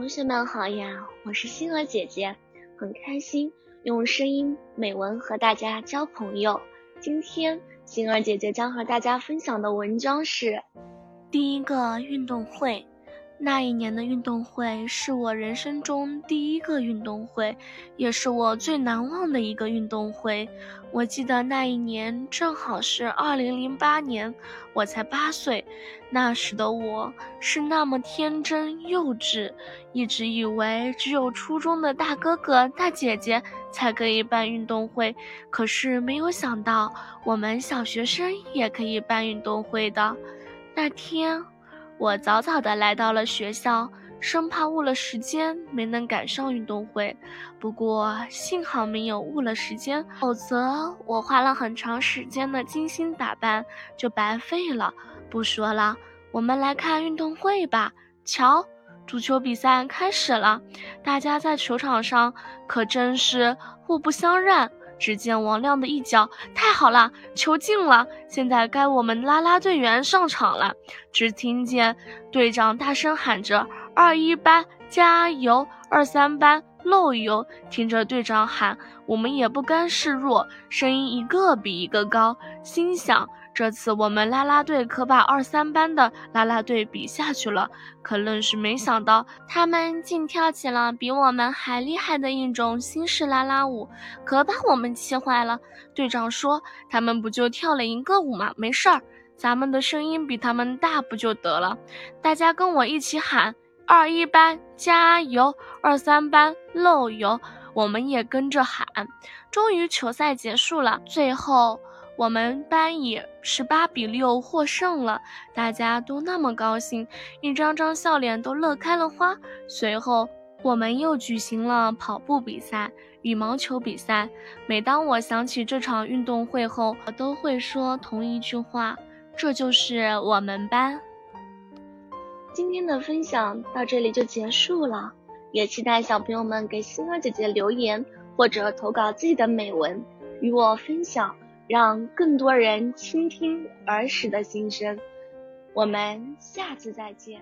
同学们好呀，我是星儿姐姐，很开心用声音美文和大家交朋友。今天星儿姐姐将和大家分享的文章是第一个运动会。那一年的运动会是我人生中第一个运动会，也是我最难忘的一个运动会。我记得那一年正好是二零零八年，我才八岁。那时的我是那么天真幼稚，一直以为只有初中的大哥哥大姐姐才可以办运动会，可是没有想到我们小学生也可以办运动会的。那天。我早早的来到了学校，生怕误了时间，没能赶上运动会。不过幸好没有误了时间，否则我花了很长时间的精心打扮就白费了。不说了，我们来看运动会吧。瞧，足球比赛开始了，大家在球场上可真是互不相让。只见王亮的一脚，太好了，球进了！现在该我们啦啦队员上场了。只听见队长大声喊着：“二一班加油，二三班漏油！”听着队长喊，我们也不甘示弱，声音一个比一个高，心想。这次我们啦啦队可把二三班的啦啦队比下去了，可愣是没想到，他们竟跳起了比我们还厉害的一种新式啦啦舞，可把我们气坏了。队长说：“他们不就跳了一个舞吗？没事儿，咱们的声音比他们大不就得了？”大家跟我一起喊：“二一班加油，二三班漏油！”我们也跟着喊。终于球赛结束了，最后。我们班以十八比六获胜了，大家都那么高兴，一张张笑脸都乐开了花。随后，我们又举行了跑步比赛、羽毛球比赛。每当我想起这场运动会后，我都会说同一句话：这就是我们班。今天的分享到这里就结束了，也期待小朋友们给星儿姐姐留言或者投稿自己的美文与我分享。让更多人倾听儿时的心声。我们下次再见。